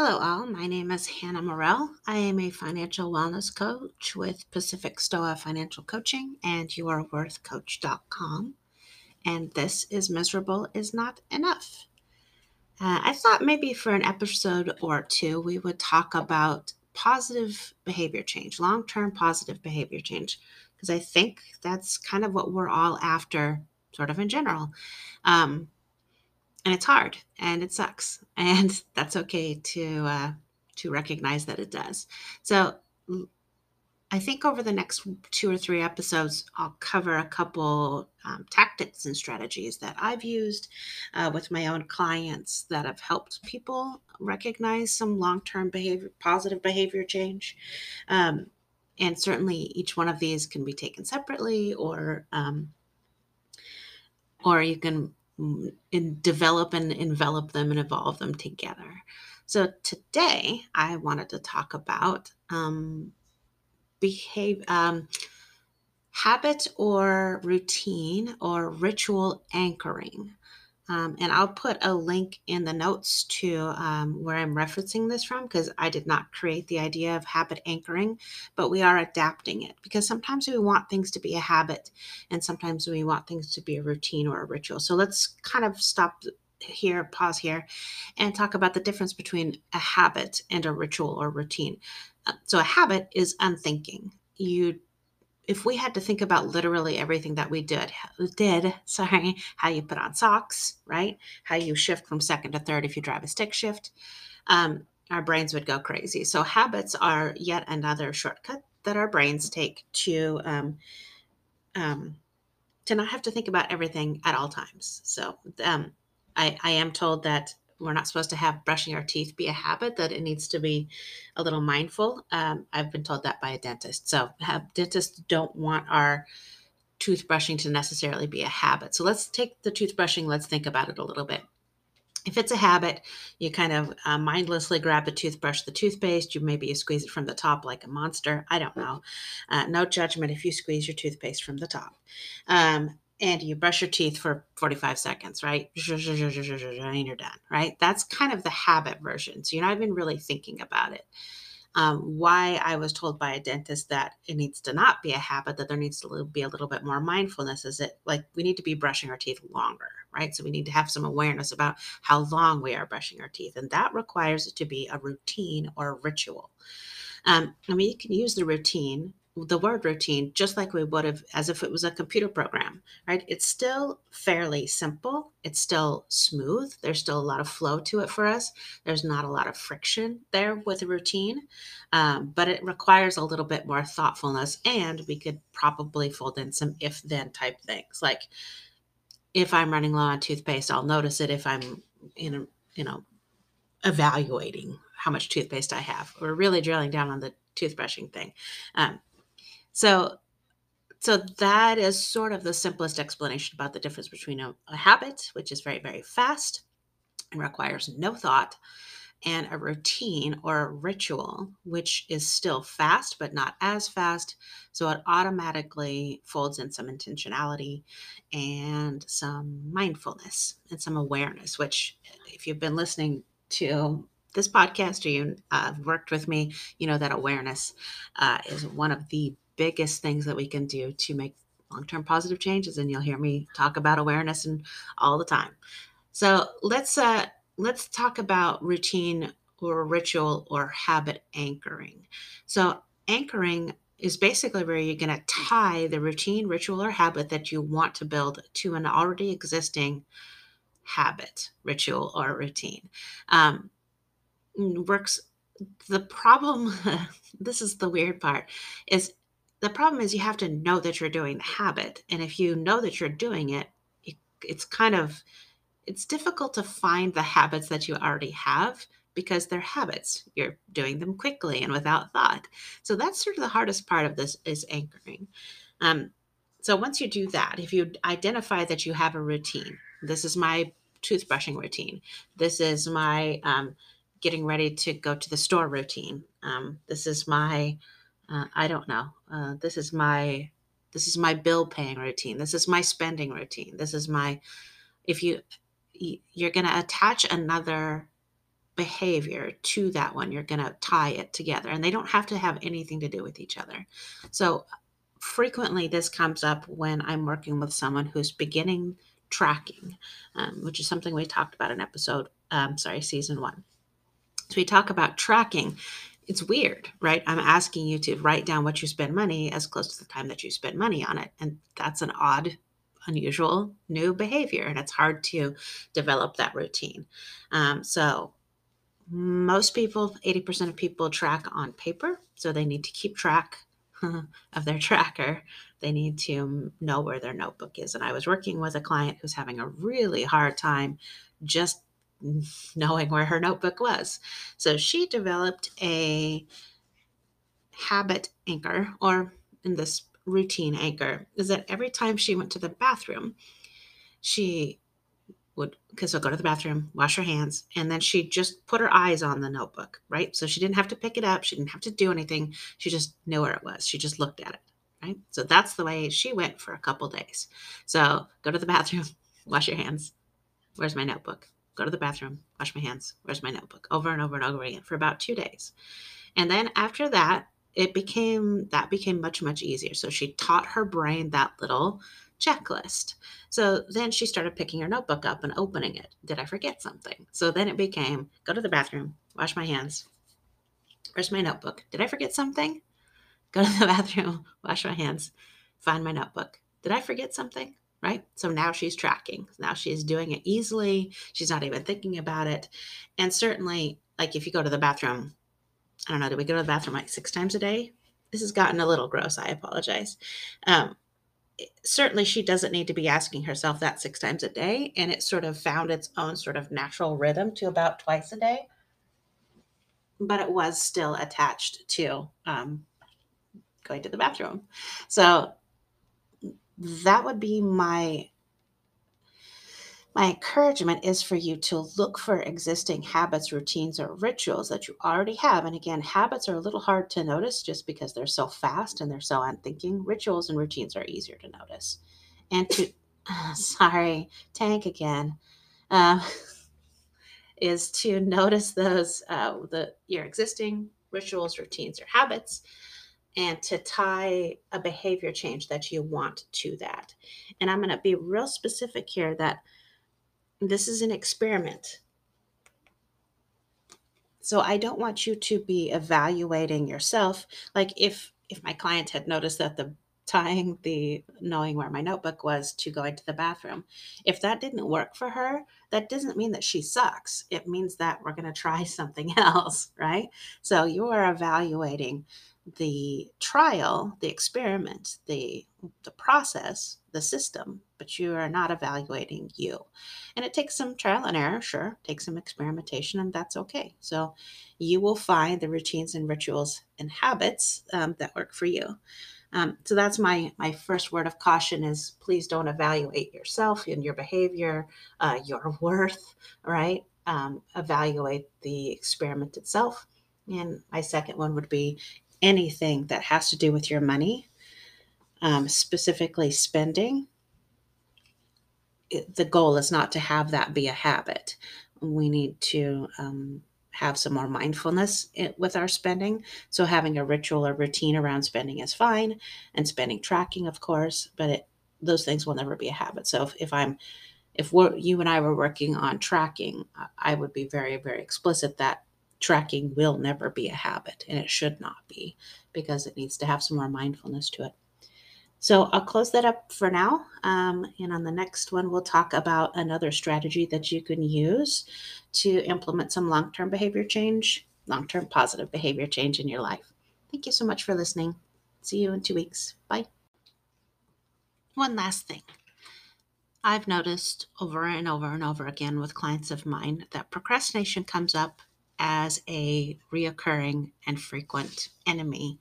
Hello, all. My name is Hannah Morell. I am a financial wellness coach with Pacific Stoa Financial Coaching and YourWorthCoach.com. And this is Miserable is Not Enough. Uh, I thought maybe for an episode or two, we would talk about positive behavior change, long term positive behavior change, because I think that's kind of what we're all after, sort of in general. Um, and it's hard and it sucks and that's okay to uh, to recognize that it does. So i think over the next two or three episodes i'll cover a couple um, tactics and strategies that i've used uh, with my own clients that have helped people recognize some long-term behavior positive behavior change. Um, and certainly each one of these can be taken separately or um, or you can and develop and envelop them and evolve them together. So today I wanted to talk about um, behave um, habit or routine or ritual anchoring. Um, and I'll put a link in the notes to um, where I'm referencing this from because I did not create the idea of habit anchoring, but we are adapting it because sometimes we want things to be a habit and sometimes we want things to be a routine or a ritual. So let's kind of stop here, pause here, and talk about the difference between a habit and a ritual or routine. Uh, so a habit is unthinking. You if we had to think about literally everything that we did did sorry how you put on socks right? How you shift from second to third if you drive a stick shift um, our brains would go crazy. So habits are yet another shortcut that our brains take to um, um, to not have to think about everything at all times. So um, I, I am told that we're not supposed to have brushing our teeth be a habit that it needs to be a little mindful. Um, i've been told that by a dentist. So have, dentists don't want our toothbrushing to necessarily be a habit. So let's take the toothbrushing let's think about it a little bit. If it's a habit you kind of uh, mindlessly grab the toothbrush the toothpaste you maybe you squeeze it from the top like a monster i don't know. Uh, no judgment if you squeeze your toothpaste from the top. Um, and you brush your teeth for 45 seconds, right? And you're done, right? That's kind of the habit version. So you're not even really thinking about it. Um, why I was told by a dentist that it needs to not be a habit, that there needs to be a little bit more mindfulness, is it like we need to be brushing our teeth longer, right? So we need to have some awareness about how long we are brushing our teeth. And that requires it to be a routine or a ritual. Um, I mean, you can use the routine the word routine just like we would have as if it was a computer program, right? It's still fairly simple. It's still smooth. There's still a lot of flow to it for us. There's not a lot of friction there with routine, um, but it requires a little bit more thoughtfulness. And we could probably fold in some if then type things like if I'm running low on toothpaste, I'll notice it if I'm in a, you know, evaluating how much toothpaste I have or really drilling down on the toothbrushing thing. Um, so so that is sort of the simplest explanation about the difference between a, a habit, which is very, very fast and requires no thought, and a routine or a ritual, which is still fast, but not as fast. So it automatically folds in some intentionality and some mindfulness and some awareness, which, if you've been listening to this podcast or you've uh, worked with me, you know that awareness uh, is one of the biggest things that we can do to make long-term positive changes and you'll hear me talk about awareness and all the time. So let's uh let's talk about routine or ritual or habit anchoring. So anchoring is basically where you're going to tie the routine ritual or habit that you want to build to an already existing habit ritual or routine. Um, works the problem this is the weird part is the problem is you have to know that you're doing the habit and if you know that you're doing it, it it's kind of it's difficult to find the habits that you already have because they're habits. You're doing them quickly and without thought. So that's sort of the hardest part of this is anchoring. Um, so once you do that if you identify that you have a routine this is my toothbrushing routine. This is my um, getting ready to go to the store routine. Um, this is my uh, I don't know. Uh, this is my this is my bill paying routine. This is my spending routine. This is my if you you're going to attach another behavior to that one. You're going to tie it together, and they don't have to have anything to do with each other. So, frequently, this comes up when I'm working with someone who's beginning tracking, um, which is something we talked about in episode, um, sorry, season one. So, we talk about tracking. It's weird, right? I'm asking you to write down what you spend money as close to the time that you spend money on it. And that's an odd unusual new behavior and it's hard to develop that routine um, so most people, 80% of people track on paper. So they need to keep track of their tracker. They need to know where their notebook is. And I was working with a client who's having a really hard time just knowing where her notebook was. So she developed a habit anchor, or in this routine anchor, is that every time she went to the bathroom, she would because she'll go to the bathroom, wash her hands, and then she just put her eyes on the notebook, right? So she didn't have to pick it up, she didn't have to do anything. She just knew where it was. She just looked at it, right? So that's the way she went for a couple days. So go to the bathroom, wash your hands. Where's my notebook? Go to the bathroom, wash my hands. Where's my notebook? Over and over and over again for about two days. And then after that, it became that became much much easier. So she taught her brain that little checklist. So then she started picking her notebook up and opening it. Did I forget something? So then it became go to the bathroom, wash my hands. Where's my notebook? Did I forget something? Go to the bathroom, wash my hands, find my notebook. Did I forget something? Right? So now she's tracking. Now she's doing it easily. She's not even thinking about it. And certainly, like if you go to the bathroom, I don't know, do we go to the bathroom like six times a day? This has gotten a little gross. I apologize. Um, certainly she doesn't need to be asking herself that six times a day and it sort of found its own sort of natural rhythm to about twice a day but it was still attached to um, going to the bathroom so that would be my my encouragement is for you to look for existing habits, routines, or rituals that you already have. And again, habits are a little hard to notice just because they're so fast and they're so unthinking. Rituals and routines are easier to notice. And to, sorry, tank again, uh, is to notice those, uh, the your existing rituals, routines, or habits and to tie a behavior change that you want to that. And I'm going to be real specific here that this is an experiment. So I don't want you to be evaluating yourself. Like if if my client had noticed that the tying the knowing where my notebook was to going to the bathroom. If that didn't work for her, that doesn't mean that she sucks. It means that we're going to try something else, right? So you are evaluating the trial, the experiment, the the process, the system, but you are not evaluating you. And it takes some trial and error, sure, takes some experimentation, and that's okay. So you will find the routines and rituals and habits um, that work for you. Um, so that's my my first word of caution is please don't evaluate yourself and your behavior, uh, your worth, right? Um, evaluate the experiment itself. And my second one would be anything that has to do with your money, um, specifically spending, it, the goal is not to have that be a habit. We need to um, have some more mindfulness with our spending. So, having a ritual or routine around spending is fine, and spending tracking, of course, but it, those things will never be a habit. So, if, if I'm if you and I were working on tracking, I would be very, very explicit that tracking will never be a habit and it should not be because it needs to have some more mindfulness to it. So I'll close that up for now. Um, and on the next one, we'll talk about another strategy that you can use to implement some long term behavior change, long term positive behavior change in your life. Thank you so much for listening. See you in two weeks. Bye. One last thing. I've noticed over and over and over again with clients of mine that procrastination comes up as a reoccurring and frequent enemy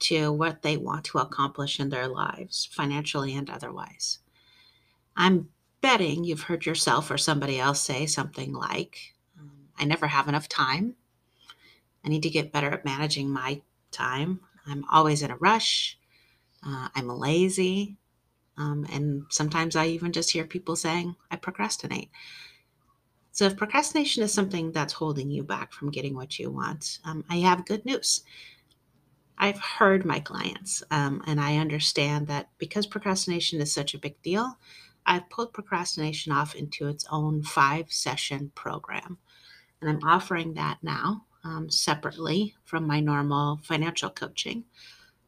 to what they want to accomplish in their lives, financially and otherwise. I'm betting you've heard yourself or somebody else say something like, um, I never have enough time. I need to get better at managing my time. I'm always in a rush. Uh, I'm lazy. Um, and sometimes I even just hear people saying, I procrastinate. So, if procrastination is something that's holding you back from getting what you want, um, I have good news. I've heard my clients, um, and I understand that because procrastination is such a big deal, I've pulled procrastination off into its own five session program. And I'm offering that now um, separately from my normal financial coaching.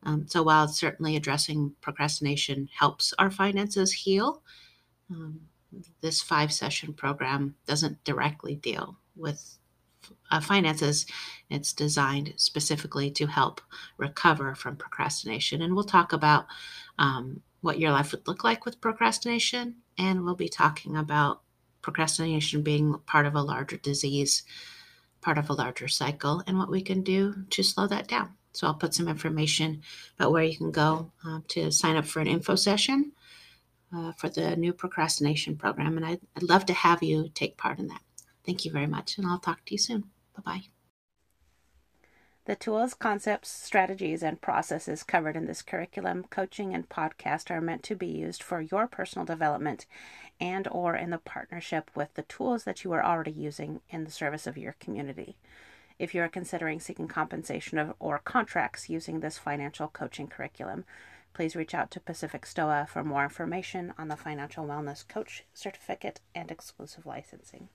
Um, so while certainly addressing procrastination helps our finances heal, um, this five session program doesn't directly deal with uh, finances. It's designed specifically to help recover from procrastination. And we'll talk about um, what your life would look like with procrastination. And we'll be talking about procrastination being part of a larger disease, part of a larger cycle, and what we can do to slow that down. So I'll put some information about where you can go uh, to sign up for an info session uh, for the new procrastination program. And I'd, I'd love to have you take part in that. Thank you very much, and I'll talk to you soon. Bye bye. The tools, concepts, strategies, and processes covered in this curriculum, coaching, and podcast are meant to be used for your personal development and or in the partnership with the tools that you are already using in the service of your community. If you are considering seeking compensation of, or contracts using this financial coaching curriculum, please reach out to Pacific STOA for more information on the Financial Wellness Coach Certificate and exclusive licensing.